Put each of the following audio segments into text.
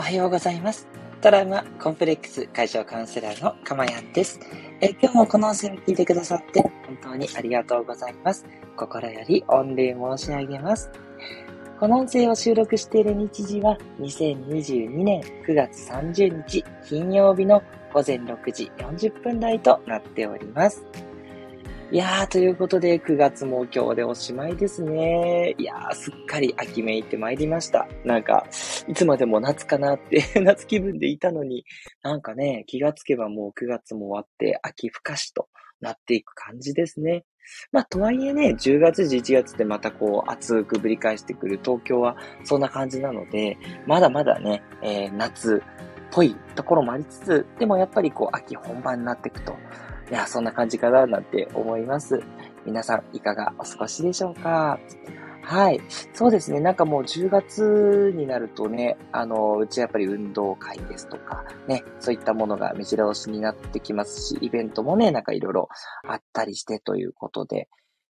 おはようございます。トラウマコンプレックス解消カウンセラーのかまやんです。え今日もこの音声を聞いてくださって本当にありがとうございます。心より御礼申し上げます。この音声を収録している日時は2022年9月30日金曜日の午前6時40分台となっております。いやー、ということで、9月も今日でおしまいですね。いやー、すっかり秋めいてまいりました。なんか、いつまでも夏かなって 夏気分でいたのに、なんかね、気がつけばもう9月も終わって、秋深しとなっていく感じですね。まあ、とはいえね、10月、11月ってまたこう、暑くぶり返してくる東京はそんな感じなので、まだまだね、えー、夏っぽいところもありつつ、でもやっぱりこう、秋本番になっていくと、いや、そんな感じかななんて思います。皆さん、いかがお過ごしでしょうか？はい。そうですね。なんかもう10月になるとね、あの、うちやっぱり運動会ですとか、ね、そういったものが目白押しになってきますし、イベントもね、なんかいろいろあったりしてということで、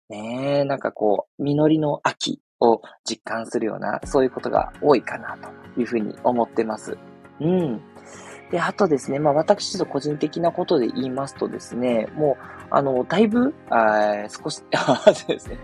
ね、なんかこう、実りの秋を実感するような、そういうことが多いかなというふうに思ってます。うん。で、あとですね、まあ私と個人的なことで言いますとですね、もう、あの、だいぶ、あ少し、そうですね、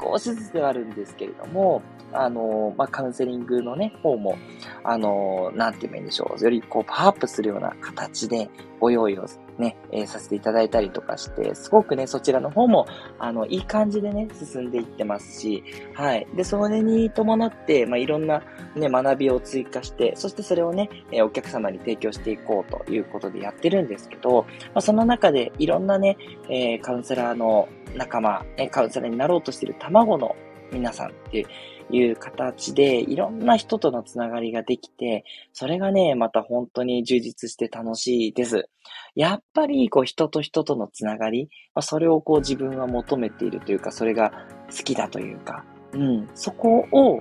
少しずつではあるんですけれども、あの、まあカウンセリングのね、方も、あの、なんて言えばいいんでしょう、よりこうパワーアップするような形でご用意をね、えー、させていただいたりとかして、すごくね、そちらの方も、あの、いい感じでね、進んでいってますし、はい。で、それに伴って、まあ、いろんなね、学びを追加して、そしてそれをね、えー、お客様に提供していこうということでやってるんですけど、まあ、その中でいろんなね、えー、カウンセラーの仲間、えカウンセラーになろうとしてる卵の皆さんっていういう、形で、いろんな人とのつながりができて、それがね、また本当に充実して楽しいです。やっぱり、こう、人と人とのつながり、まあ、それをこう自分は求めているというか、それが好きだというか、うん、そこを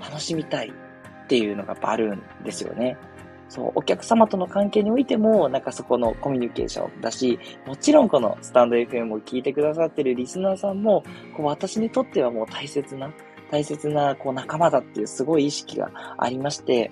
楽しみたいっていうのがやっぱあるんですよね。そう、お客様との関係においても、なんかそこのコミュニケーションだし、もちろんこのスタンド FM を聞いてくださってるリスナーさんも、こう私にとってはもう大切な、大切なこう仲間だっていうすごい意識がありまして、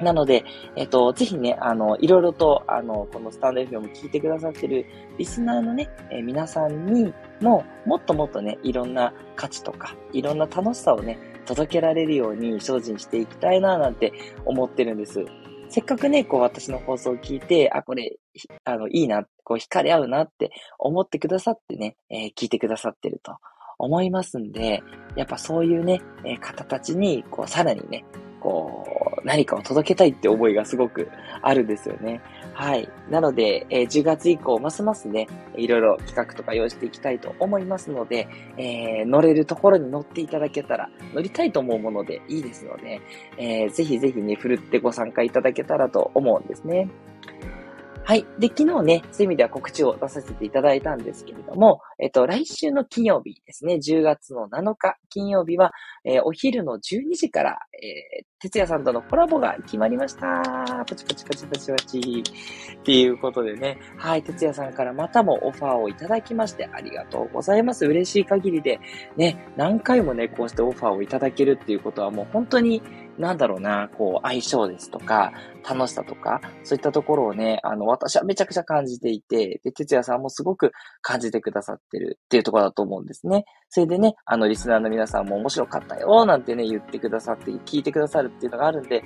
なので、えっと、ぜひね、あの、いろいろと、あの、このスタンド FM を聞いてくださってるリスナーのね、え、皆さんにも、もっともっとね、いろんな価値とか、いろんな楽しさをね、届けられるように精進していきたいな、なんて思ってるんです。せっかくね、こう私の放送を聞いて、あ、これ、あの、いいな、こう惹かれ合うなって思ってくださってね、えー、聞いてくださってると思いますんで、やっぱそういうね、え、方たちに、こう、さらにね、こう、何かを届けたいって思いがすごくあるんですよね。はい。なので、えー、10月以降、ますますね、いろいろ企画とか用意していきたいと思いますので、えー、乗れるところに乗っていただけたら、乗りたいと思うものでいいですので、えー、ぜひぜひね、ふるってご参加いただけたらと思うんですね。はい。で、昨日ね、そういう意味では告知を出させていただいたんですけれども、えっと、来週の金曜日ですね、10月の7日金曜日は、えー、お昼の12時から、えー、哲也さんとのコラボが決まりました。パチパチパチパチパチ。っていうことでね、はい、哲也さんからまたもオファーをいただきまして、ありがとうございます。嬉しい限りで、ね、何回もね、こうしてオファーをいただけるっていうことはもう本当に、なんだろうな、こう、相性ですとか、楽しさとか、そういったところをね、あの、私はめちゃくちゃ感じていて、で、哲也さんもすごく感じてくださってるっていうところだと思うんですね。それでね、あの、リスナーの皆さんも面白かったよ、なんてね、言ってくださって、聞いてくださるっていうのがあるんで、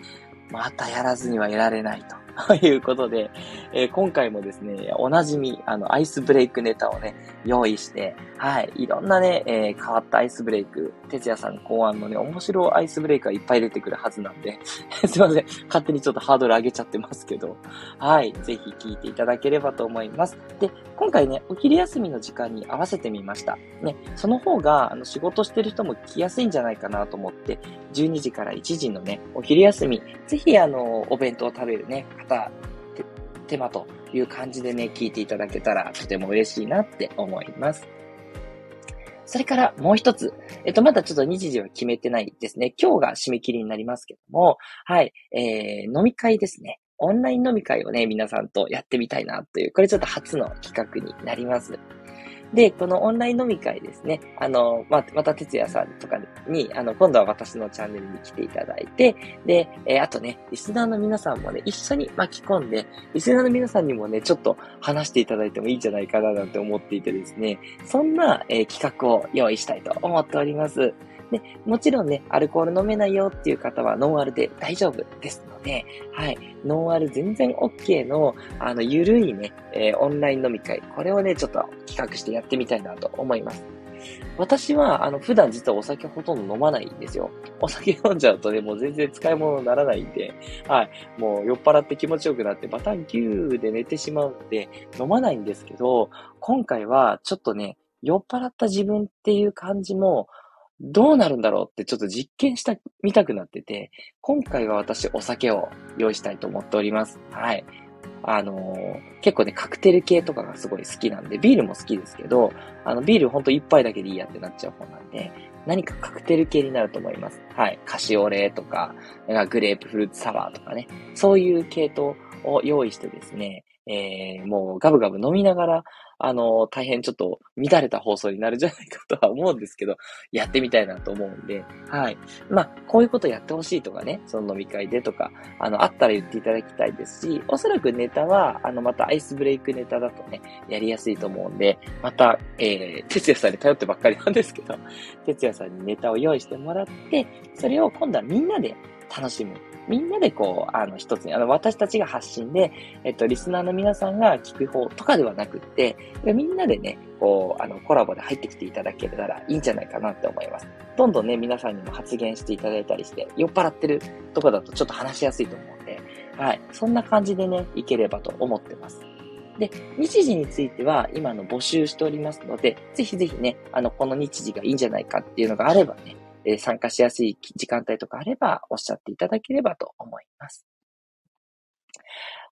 またやらずにはいられないと。と いうことで、えー、今回もですね、おなじみ、あの、アイスブレイクネタをね、用意して、はい、いろんなね、えー、変わったアイスブレイク、哲也さん考案のね、面白いアイスブレイクがいっぱい出てくるはずなんで、すいません、勝手にちょっとハードル上げちゃってますけど、はい、ぜひ聞いていただければと思います。で、今回ね、お昼休みの時間に合わせてみました。ね、その方が、あの、仕事してる人も来やすいんじゃないかなと思って、12時から1時のね、お昼休み、ぜひあの、お弁当を食べるね、た、手間という感じでね、聞いていただけたらとても嬉しいなって思います。それからもう一つ。えっと、まだちょっと日時は決めてないですね。今日が締め切りになりますけども、はい、えー、飲み会ですね。オンライン飲み会をね、皆さんとやってみたいなという、これちょっと初の企画になります。で、このオンライン飲み会ですね、あの、ま、また哲也さんとかに、あの、今度は私のチャンネルに来ていただいて、で、えー、あとね、リスナーの皆さんもね、一緒に巻き込んで、リスナーの皆さんにもね、ちょっと話していただいてもいいんじゃないかななんて思っていてですね、そんな、えー、企画を用意したいと思っております。で、もちろんね、アルコール飲めないよっていう方はノンアルで大丈夫ですので、はい、ノンアル全然 OK の、あの、ゆるいね、えー、オンライン飲み会、これをね、ちょっと企画してやってみたいなと思います。私は、あの、普段実はお酒ほとんど飲まないんですよ。お酒飲んじゃうとね、もう全然使い物にならないんで、はい。もう酔っ払って気持ちよくなってバタンキューで寝てしまうので、飲まないんですけど、今回はちょっとね、酔っ払った自分っていう感じも、どうなるんだろうってちょっと実験した、見たくなってて、今回は私お酒を用意したいと思っております。はい。あのー、結構ね、カクテル系とかがすごい好きなんで、ビールも好きですけど、あの、ビールほんと一杯だけでいいやってなっちゃう方なんで、何かカクテル系になると思います。はい。カシオレとか、グレープフルーツサワーとかね、そういう系統を用意してですね、えー、もうガブガブ飲みながら、あの、大変ちょっと乱れた放送になるんじゃないかとは思うんですけど、やってみたいなと思うんで、はい。まあ、こういうことやってほしいとかね、その飲み会でとか、あの、あったら言っていただきたいですし、おそらくネタは、あの、またアイスブレイクネタだとね、やりやすいと思うんで、また、えー、哲也さんに頼ってばっかりなんですけど、哲也さんにネタを用意してもらって、それを今度はみんなで楽しむみんなでこう、あの、一つに、あの、私たちが発信で、えっと、リスナーの皆さんが聞く方とかではなくって、みんなでね、こう、あの、コラボで入ってきていただけたらいいんじゃないかなって思います。どんどんね、皆さんにも発言していただいたりして、酔っ払ってるとこだとちょっと話しやすいと思うんで、はい。そんな感じでね、いければと思ってます。で、日時については今の募集しておりますので、ぜひぜひね、あの、この日時がいいんじゃないかっていうのがあればね、え参加しやすい時間帯とかあれば、おっしゃっていただければと思います。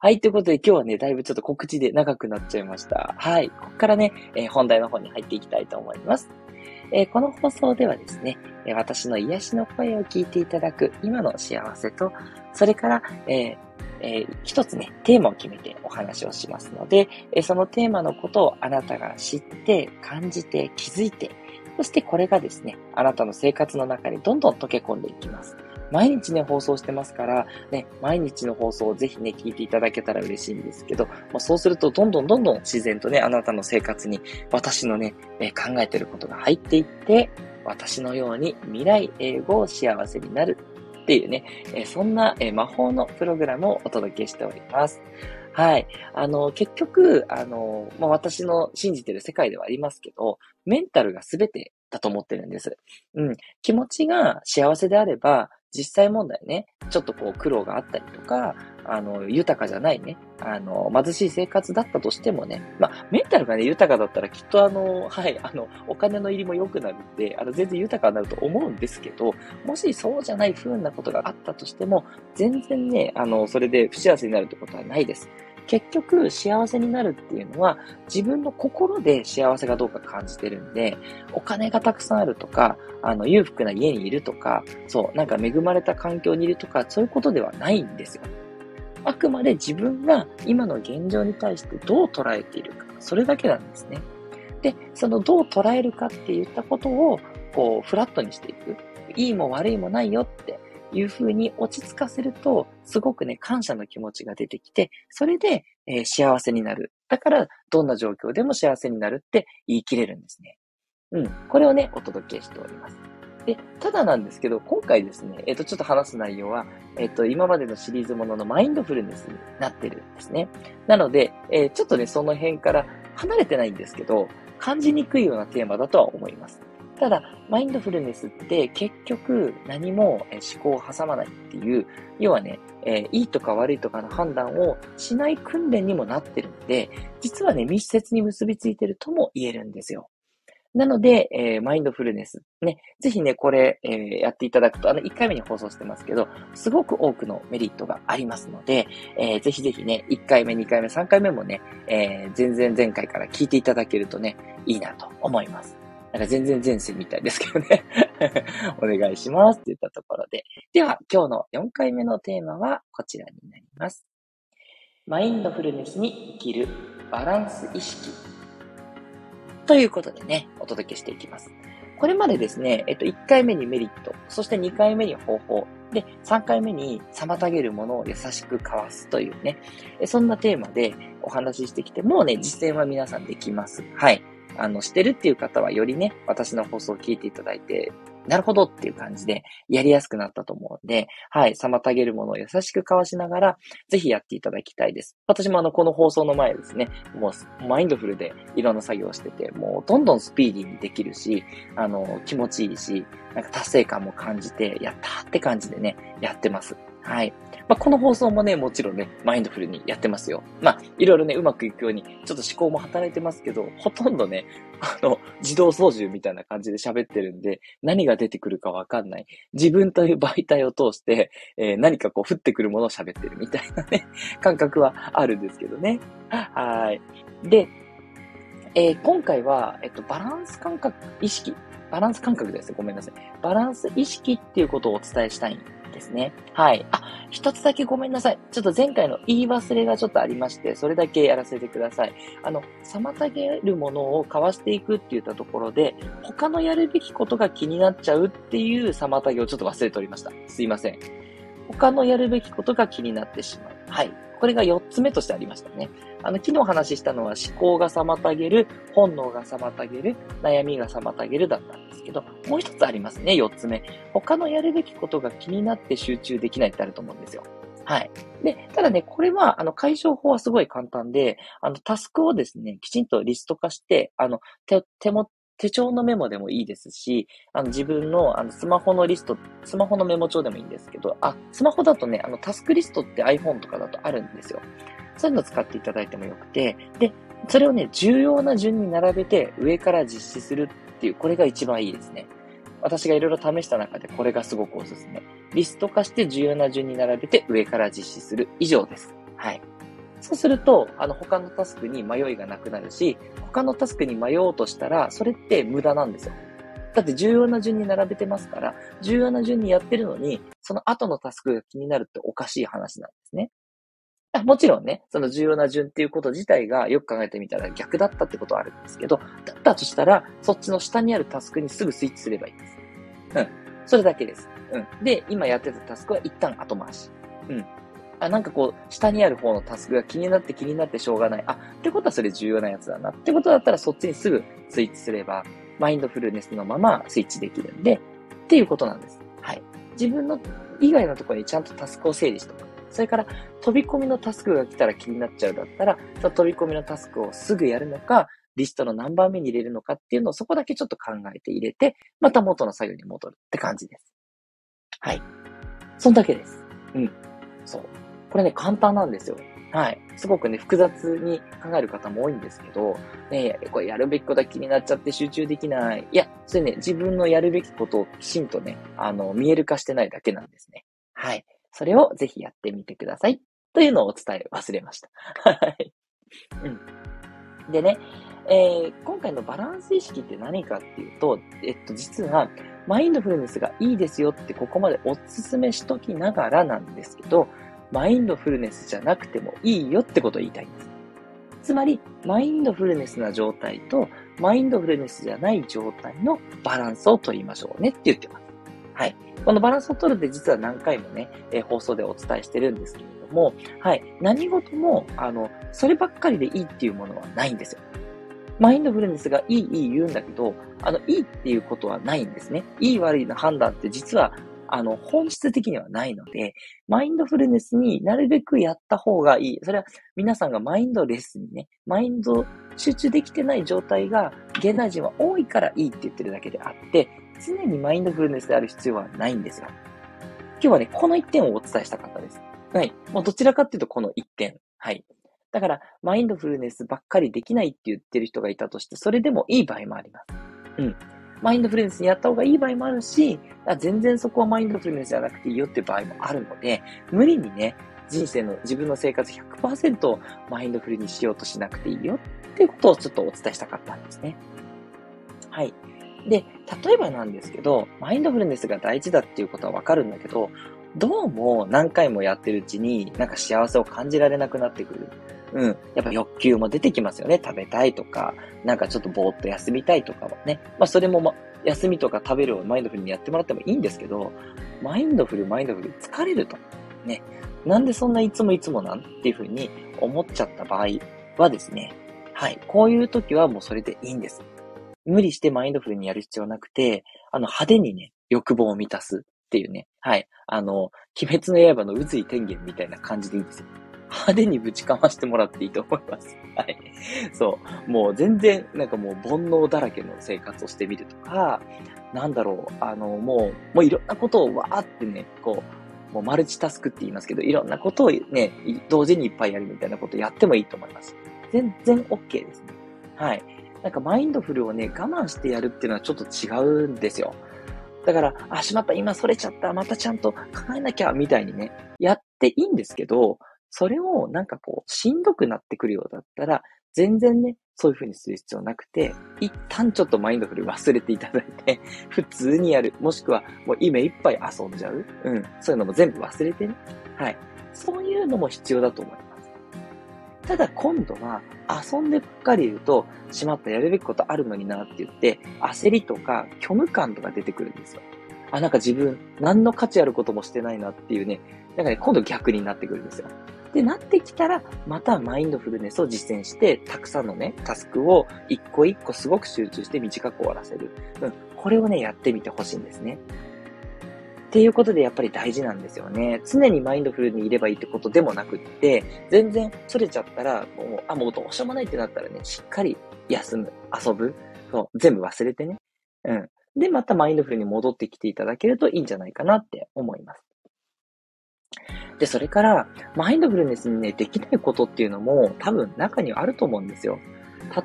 はい。ということで今日はね、だいぶちょっと告知で長くなっちゃいました。はい。ここからね、えー、本題の方に入っていきたいと思います。えー、この放送ではですね、え私の癒しの声を聞いていただく今の幸せと、それから、えーえー、一つね、テーマを決めてお話をしますので、えそのテーマのことをあなたが知って、感じて、気づいて、そしてこれがですね、あなたの生活の中にどんどん溶け込んでいきます。毎日ね、放送してますから、ね、毎日の放送をぜひね、聞いていただけたら嬉しいんですけど、まあ、そうすると、どんどんどんどん自然とね、あなたの生活に私のね、え考えてることが入っていって、私のように未来英語を幸せになるっていうね、えそんな、え魔法のプログラムをお届けしております。はい。あの、結局、あの、まあ、私の信じてる世界ではありますけど、メンタルが全てだと思ってるんです。うん。気持ちが幸せであれば、実際問題ね、ちょっとこう苦労があったりとか、あの、豊かじゃないね、あの、貧しい生活だったとしてもね、まあ、メンタルがね、豊かだったらきっとあの、はい、あの、お金の入りも良くなるんで、あの、全然豊かになると思うんですけど、もしそうじゃない風なことがあったとしても、全然ね、あの、それで不幸せになるってことはないです。結局、幸せになるっていうのは、自分の心で幸せがどうか感じてるんで、お金がたくさんあるとか、あの、裕福な家にいるとか、そう、なんか恵まれた環境にいるとか、そういうことではないんですよ。あくまで自分が今の現状に対してどう捉えているか、それだけなんですね。で、そのどう捉えるかって言ったことを、こう、フラットにしていく。いいも悪いもないよっていうふうに落ち着かせると、すごくね、感謝の気持ちが出てきて、それで、えー、幸せになる。だから、どんな状況でも幸せになるって言い切れるんですね。うん。これをね、お届けしております。で、ただなんですけど、今回ですね、えっ、ー、と、ちょっと話す内容は、えっ、ー、と、今までのシリーズもののマインドフルネスになってるんですね。なので、えー、ちょっとね、その辺から離れてないんですけど、感じにくいようなテーマだとは思います。ただ、マインドフルネスって結局何も思考を挟まないっていう、要はね、えー、いいとか悪いとかの判断をしない訓練にもなってるんで、実はね、密接に結びついてるとも言えるんですよ。なので、えー、マインドフルネス。ね、ぜひね、これ、えー、やっていただくと、あの、1回目に放送してますけど、すごく多くのメリットがありますので、えー、ぜひぜひね、1回目、2回目、3回目もね、えー、全然前回から聞いていただけるとね、いいなと思います。なんか全然前世みたいですけどね お願いしますって言ったところで。では、今日の4回目のテーマはこちらになります。マインドフルネスに生きるバランス意識。ということでね、お届けしていきます。これまでですね、えっと、1回目にメリット、そして2回目に方法、で、3回目に妨げるものを優しくかわすというね、そんなテーマでお話ししてきて、もうね、実践は皆さんできます。はい。あの、してるっていう方はよりね、私の放送を聞いていただいて、なるほどっていう感じでやりやすくなったと思うんで、はい、妨げるものを優しく交わしながら、ぜひやっていただきたいです。私もあの、この放送の前ですね、もうマインドフルでいろんな作業をしてて、もうどんどんスピーディーにできるし、あの、気持ちいいし、なんか達成感も感じて、やったーって感じでね、やってます。はい。まあ、この放送もね、もちろんね、マインドフルにやってますよ。まあ、いろいろね、うまくいくように、ちょっと思考も働いてますけど、ほとんどね、あの、自動操縦みたいな感じで喋ってるんで、何が出てくるかわかんない。自分という媒体を通して、えー、何かこう降ってくるものを喋ってるみたいなね、感覚はあるんですけどね。はい。で、えー、今回は、えっと、バランス感覚、意識、バランス感覚です。ごめんなさい。バランス意識っていうことをお伝えしたいんですね。はい。あ、一つだけごめんなさい。ちょっと前回の言い忘れがちょっとありまして、それだけやらせてください。あの、妨げるものをかわしていくって言ったところで、他のやるべきことが気になっちゃうっていう妨げをちょっと忘れておりました。すいません。他のやるべきことが気になってしまう。はい。これが4つ目としてありましたね。あの、昨日お話ししたのは思考が妨げる、本能が妨げる、悩みが妨げるだったんですけど、もう一つありますね、4つ目。他のやるべきことが気になって集中できないってあると思うんですよ。はい。で、ただね、これは、あの、解消法はすごい簡単で、あの、タスクをですね、きちんとリスト化して、あの、手、手も、手帳のメモでもいいですし、あの自分のあのスマホのリスト、スマホのメモ帳でもいいんですけど、あ、スマホだとね、あのタスクリストって iPhone とかだとあるんですよ。そういうのを使っていただいてもよくて、で、それをね、重要な順に並べて上から実施するっていう、これが一番いいですね。私がいろいろ試した中でこれがすごくおすすめ。リスト化して重要な順に並べて上から実施する以上です。はい。そうすると、あの、他のタスクに迷いがなくなるし、他のタスクに迷おうとしたら、それって無駄なんですよ。だって重要な順に並べてますから、重要な順にやってるのに、その後のタスクが気になるっておかしい話なんですね。もちろんね、その重要な順っていうこと自体がよく考えてみたら逆だったってことはあるんですけど、だったとしたら、そっちの下にあるタスクにすぐスイッチすればいいです。うん。それだけです。うん。で、今やってたタスクは一旦後回し。うん。あ、なんかこう、下にある方のタスクが気になって気になってしょうがない。あ、ってことはそれ重要なやつだな。ってことだったらそっちにすぐスイッチすれば、マインドフルネスのままスイッチできるんで、っていうことなんです。はい。自分の以外のところにちゃんとタスクを整理しとく。それから、飛び込みのタスクが来たら気になっちゃうだったら、その飛び込みのタスクをすぐやるのか、リストの何番目に入れるのかっていうのをそこだけちょっと考えて入れて、また元の作業に戻るって感じです。はい。そんだけです。うん。そう。これね、簡単なんですよ。はい。すごくね、複雑に考える方も多いんですけど、ね、これやるべきことが気になっちゃって集中できない。いや、それね、自分のやるべきことをきちんとね、あの、見える化してないだけなんですね。はい。それをぜひやってみてください。というのをお伝え忘れました。はい。うん。でね、えー、今回のバランス意識って何かっていうと、えっと、実は、マインドフルネスがいいですよってここまでお勧めしときながらなんですけど、マインドフルネスじゃなくてもいいよってことを言いたいんです。つまり、マインドフルネスな状態と、マインドフルネスじゃない状態のバランスを取りましょうねって言ってます。はい。このバランスを取るって実は何回もね、えー、放送でお伝えしてるんですけれども、はい。何事も、あの、そればっかりでいいっていうものはないんですよ。マインドフルネスがいい、いい言うんだけど、あの、いいっていうことはないんですね。いい悪いの判断って実は、あの、本質的にはないので、マインドフルネスになるべくやった方がいい。それは皆さんがマインドレスにね、マインド集中できてない状態が現代人は多いからいいって言ってるだけであって、常にマインドフルネスである必要はないんですよ。今日はね、この一点をお伝えしたかったです。はい。もうどちらかっていうとこの一点。はい。だから、マインドフルネスばっかりできないって言ってる人がいたとして、それでもいい場合もあります。うん。マインドフルネスにやった方がいい場合もあるし、全然そこはマインドフルネスじゃなくていいよっていう場合もあるので、無理にね、人生の自分の生活100%マインドフルにしようとしなくていいよっていうことをちょっとお伝えしたかったんですね。はい。で、例えばなんですけど、マインドフルネスが大事だっていうことはわかるんだけど、どうも何回もやってるうちになんか幸せを感じられなくなってくる。うん。やっぱ欲求も出てきますよね。食べたいとか、なんかちょっとぼーっと休みたいとかはね。まあそれもま、休みとか食べるをマインドフルにやってもらってもいいんですけど、マインドフル、マインドフル疲れると。ね。なんでそんないつもいつもなんっていうふうに思っちゃった場合はですね、はい。こういう時はもうそれでいいんです。無理してマインドフルにやる必要なくて、あの、派手にね、欲望を満たすっていうね。はい。あの、鬼滅の刃の渦井天元みたいな感じでいいんですよ。派手にぶちかましてもらっていいと思います。はい。そう。もう全然、なんかもう煩悩だらけの生活をしてみるとか、なんだろう、あの、もう、もういろんなことをわーってね、こう、もうマルチタスクって言いますけど、いろんなことをね、同時にいっぱいやるみたいなことやってもいいと思います。全然 OK ですね。はい。なんかマインドフルをね、我慢してやるっていうのはちょっと違うんですよ。だから、あ、しまった、今それちゃった、またちゃんと考えなきゃ、みたいにね、やっていいんですけど、それをなんかこう、しんどくなってくるようだったら、全然ね、そういう風にする必要なくて、一旦ちょっとマインドフル忘れていただいて、普通にやる。もしくは、もう今いっぱい遊んじゃう。うん。そういうのも全部忘れてね。はい。そういうのも必要だと思います。ただ今度は、遊んでばっかりいると、しまったやるべきことあるのになって言って、焦りとか虚無感とか出てくるんですよ。あ、なんか自分、何の価値あることもしてないなっていうね、なんかね、今度逆になってくるんですよ。で、なってきたら、またマインドフルネスを実践して、たくさんのね、タスクを一個一個すごく集中して短く終わらせる。うん。これをね、やってみてほしいんですね。っていうことでやっぱり大事なんですよね。常にマインドフルにいればいいってことでもなくって、全然それちゃったら、もう、あ、もうどうしようもないってなったらね、しっかり休む、遊ぶ、そう、全部忘れてね。うん。で、またマインドフルに戻ってきていただけるといいんじゃないかなって思います。で、それから、マインドフルネスにね、できないことっていうのも多分中にはあると思うんですよ。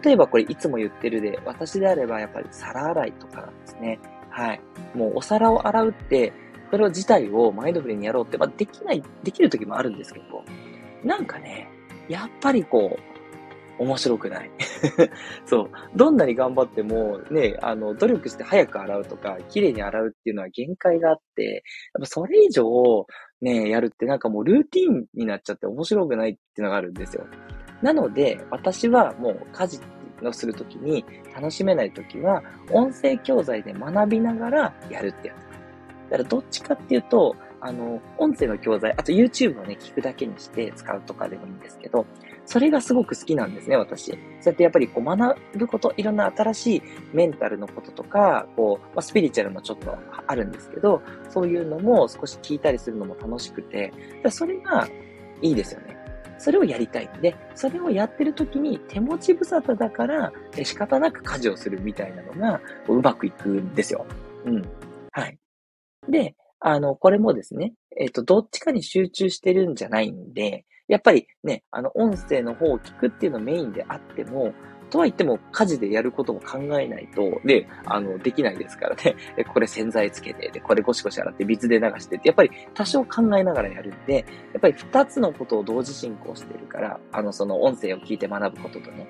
例えばこれいつも言ってるで、私であればやっぱり皿洗いとかですね。はい。もうお皿を洗うって、それ自体をマインドフルにやろうって、まあ、できない、できる時もあるんですけど、なんかね、やっぱりこう、面白くない。そう。どんなに頑張っても、ね、あの、努力して早く洗うとか、綺麗に洗うっていうのは限界があって、やっぱそれ以上、ね、やるってなんかもうルーティンになっちゃって面白くないっていうのがあるんですよ。なので、私はもう家事をするときに楽しめないときは、音声教材で学びながらやるってやつ。だからどっちかっていうと、あの、音声の教材、あと YouTube をね、聞くだけにして使うとかでもいいんですけど、それがすごく好きなんですね、私。そうやってやっぱりこう学ぶこと、いろんな新しいメンタルのこととか、こう、まあ、スピリチュアルもちょっとあるんですけど、そういうのも少し聞いたりするのも楽しくて、それがいいですよね。それをやりたいんで、それをやってる時に手持ち無沙汰だから仕方なく家事をするみたいなのがうまくいくんですよ。うん。はい。で、あの、これもですね、えっ、ー、と、どっちかに集中してるんじゃないんで、やっぱりね、あの、音声の方を聞くっていうのメインであっても、とは言っても、家事でやることも考えないと、で、あの、できないですからね。これ洗剤つけて、で、これゴシゴシ洗って水で流してって、やっぱり多少考えながらやるんで、やっぱり二つのことを同時進行してるから、あの、その音声を聞いて学ぶこととね。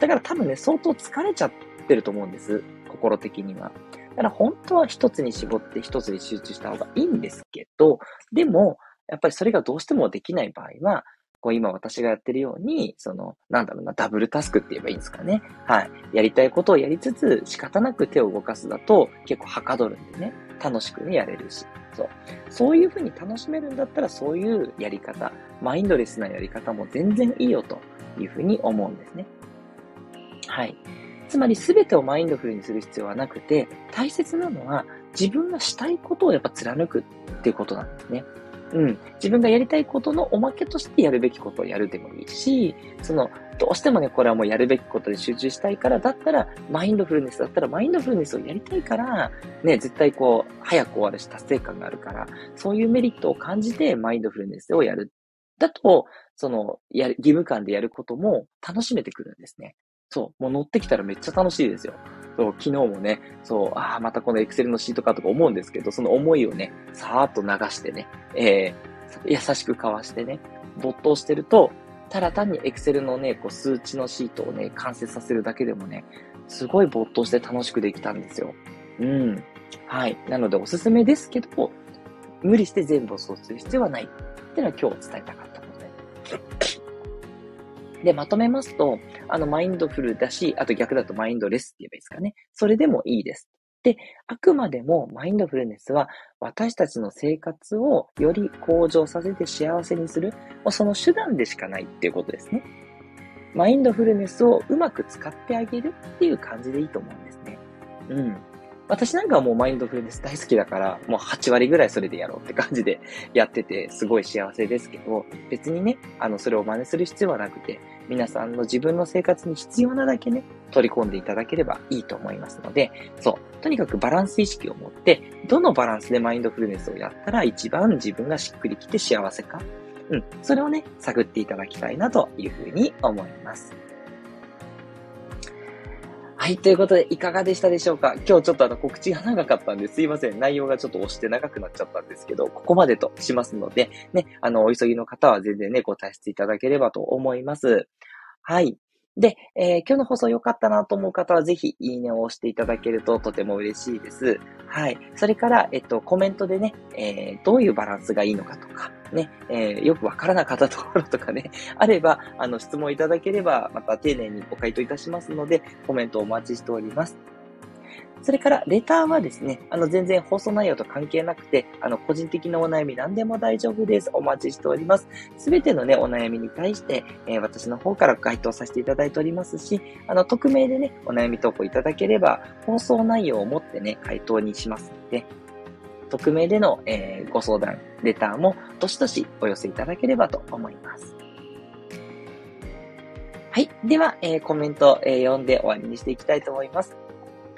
だから多分ね、相当疲れちゃってると思うんです。心的には。だから本当は一つに絞って一つに集中した方がいいんですけど、でも、やっぱりそれがどうしてもできない場合は、こう今私がやってるように、その、なんだろうな、ダブルタスクって言えばいいんですかね。はい。やりたいことをやりつつ、仕方なく手を動かすだと、結構はかどるんでね、楽しくね、やれるし。そう。そういうふうに楽しめるんだったら、そういうやり方、マインドレスなやり方も全然いいよというふうに思うんですね。はい。つまり全てをマインドフルにする必要はなくて、大切なのは自分がしたいことをやっぱ貫くっていうことなんですね。うん。自分がやりたいことのおまけとしてやるべきことをやるでもいいし、その、どうしてもね、これはもうやるべきことで集中したいから、だったら、マインドフルネスだったら、マインドフルネスをやりたいから、ね、絶対こう、早く終わるし達成感があるから、そういうメリットを感じて、マインドフルネスをやる。だと、その、やる、義務感でやることも楽しめてくるんですね。そう、もう乗ってきたらめっちゃ楽しいですよ。そう、昨日もね、そう、ああ、またこのエクセルのシートかとか思うんですけど、その思いをね、さーっと流してね、えー、優しくかわしてね、没頭してると、ただ単にエクセルのね、こう数値のシートをね、完成させるだけでもね、すごい没頭して楽しくできたんですよ。うん。はい。なのでおすすめですけど、無理して全部をそうする必要はない。っていうのは今日伝えたかったことで。で、まとめますと、あの、マインドフルだし、あと逆だとマインドレスって言えばいいですかね。それでもいいです。で、あくまでもマインドフルネスは私たちの生活をより向上させて幸せにする、その手段でしかないっていうことですね。マインドフルネスをうまく使ってあげるっていう感じでいいと思うんですね。うん。私なんかはもうマインドフルネス大好きだから、もう8割ぐらいそれでやろうって感じで やってて、すごい幸せですけど、別にね、あの、それを真似する必要はなくて、皆さんの自分の生活に必要なだけね、取り込んでいただければいいと思いますので、そう、とにかくバランス意識を持って、どのバランスでマインドフルネスをやったら一番自分がしっくりきて幸せか、うん、それをね、探っていただきたいなというふうに思います。はい。ということで、いかがでしたでしょうか？今日ちょっとあの告知が長かったんですいません。内容がちょっと押して長くなっちゃったんですけど、ここまでとしますので、ね、あの、お急ぎの方は全然ね、ご退出いただければと思います。はい。で、えー、今日の放送良かったなと思う方はぜひいいねを押していただけるととても嬉しいです。はい。それから、えっと、コメントでね、えー、どういうバランスがいいのかとか、ね、えー、よくわからなかったところとかね、あれば、あの、質問いただければ、また丁寧にご回答いたしますので、コメントお待ちしております。それから、レターはですね、あの、全然放送内容と関係なくて、あの、個人的なお悩み何でも大丈夫です。お待ちしております。すべてのね、お悩みに対して、えー、私の方から回答させていただいておりますし、あの、匿名でね、お悩み投稿いただければ、放送内容をもってね、回答にしますので、匿名での、えー、ご相談、レターもどしどしお寄せいただければと思います。はい。では、えー、コメント、えー、読んで終わりにしていきたいと思います。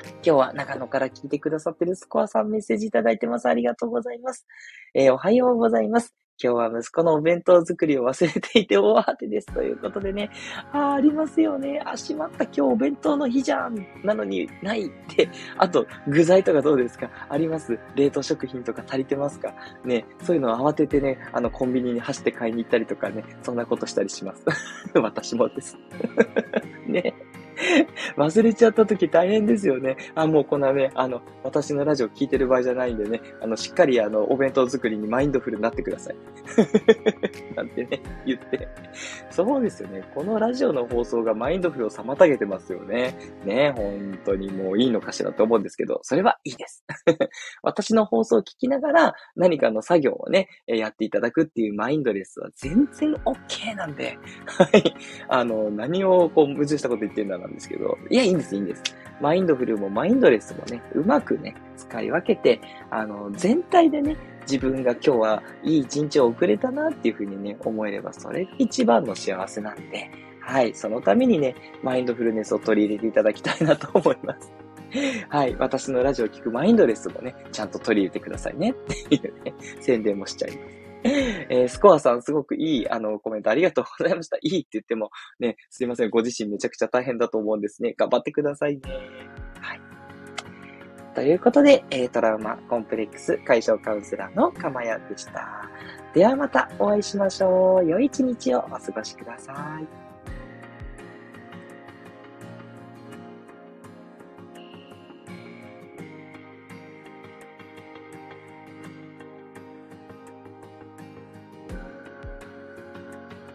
今日は長野から聞いてくださってるスコアさんメッセージいただいてます。ありがとうございます。えー、おはようございます。今日は息子のお弁当作りを忘れていて大慌てです。ということでね。ああ、ありますよね。あ、しまった。今日お弁当の日じゃん。なのにないって。あと、具材とかどうですか？あります？冷凍食品とか足りてますか？ね。そういうのを慌ててね、あの、コンビニに走って買いに行ったりとかね。そんなことしたりします。私もです。ね。忘れちゃった時大変ですよね。あ、もうこんなね、あの、私のラジオ聞いてる場合じゃないんでね、あの、しっかりあの、お弁当作りにマインドフルになってください。なんてね、言って。そうですよね。このラジオの放送がマインドフルを妨げてますよね。ね、本当にもういいのかしらと思うんですけど、それはいいです。私の放送を聞きながら何かの作業をね、やっていただくっていうマインドレスは全然 OK なんで、はい。あの、何をこう矛盾したこと言ってんだなんですけど、いや、いいんです、いいんです。マインドフルもマインドレスもね、うまくね、使い分けて、あの、全体でね、自分が今日はいい一日を送れたなっていうふうにね、思えれば、それ一番の幸せなんで、はい、そのためにね、マインドフルネスを取り入れていただきたいなと思います。はい。私のラジオを聞くマインドレスもね、ちゃんと取り入れてくださいねっていうね、宣伝もしちゃいます。えー、スコアさん、すごくいい、あの、コメントありがとうございました。いいって言っても、ね、すいません。ご自身めちゃくちゃ大変だと思うんですね。頑張ってくださいね。はい。ということで、えー、トラウマコンプレックス解消カウンセラーのかまやでした。ではまたお会いしましょう。良い一日をお過ごしください。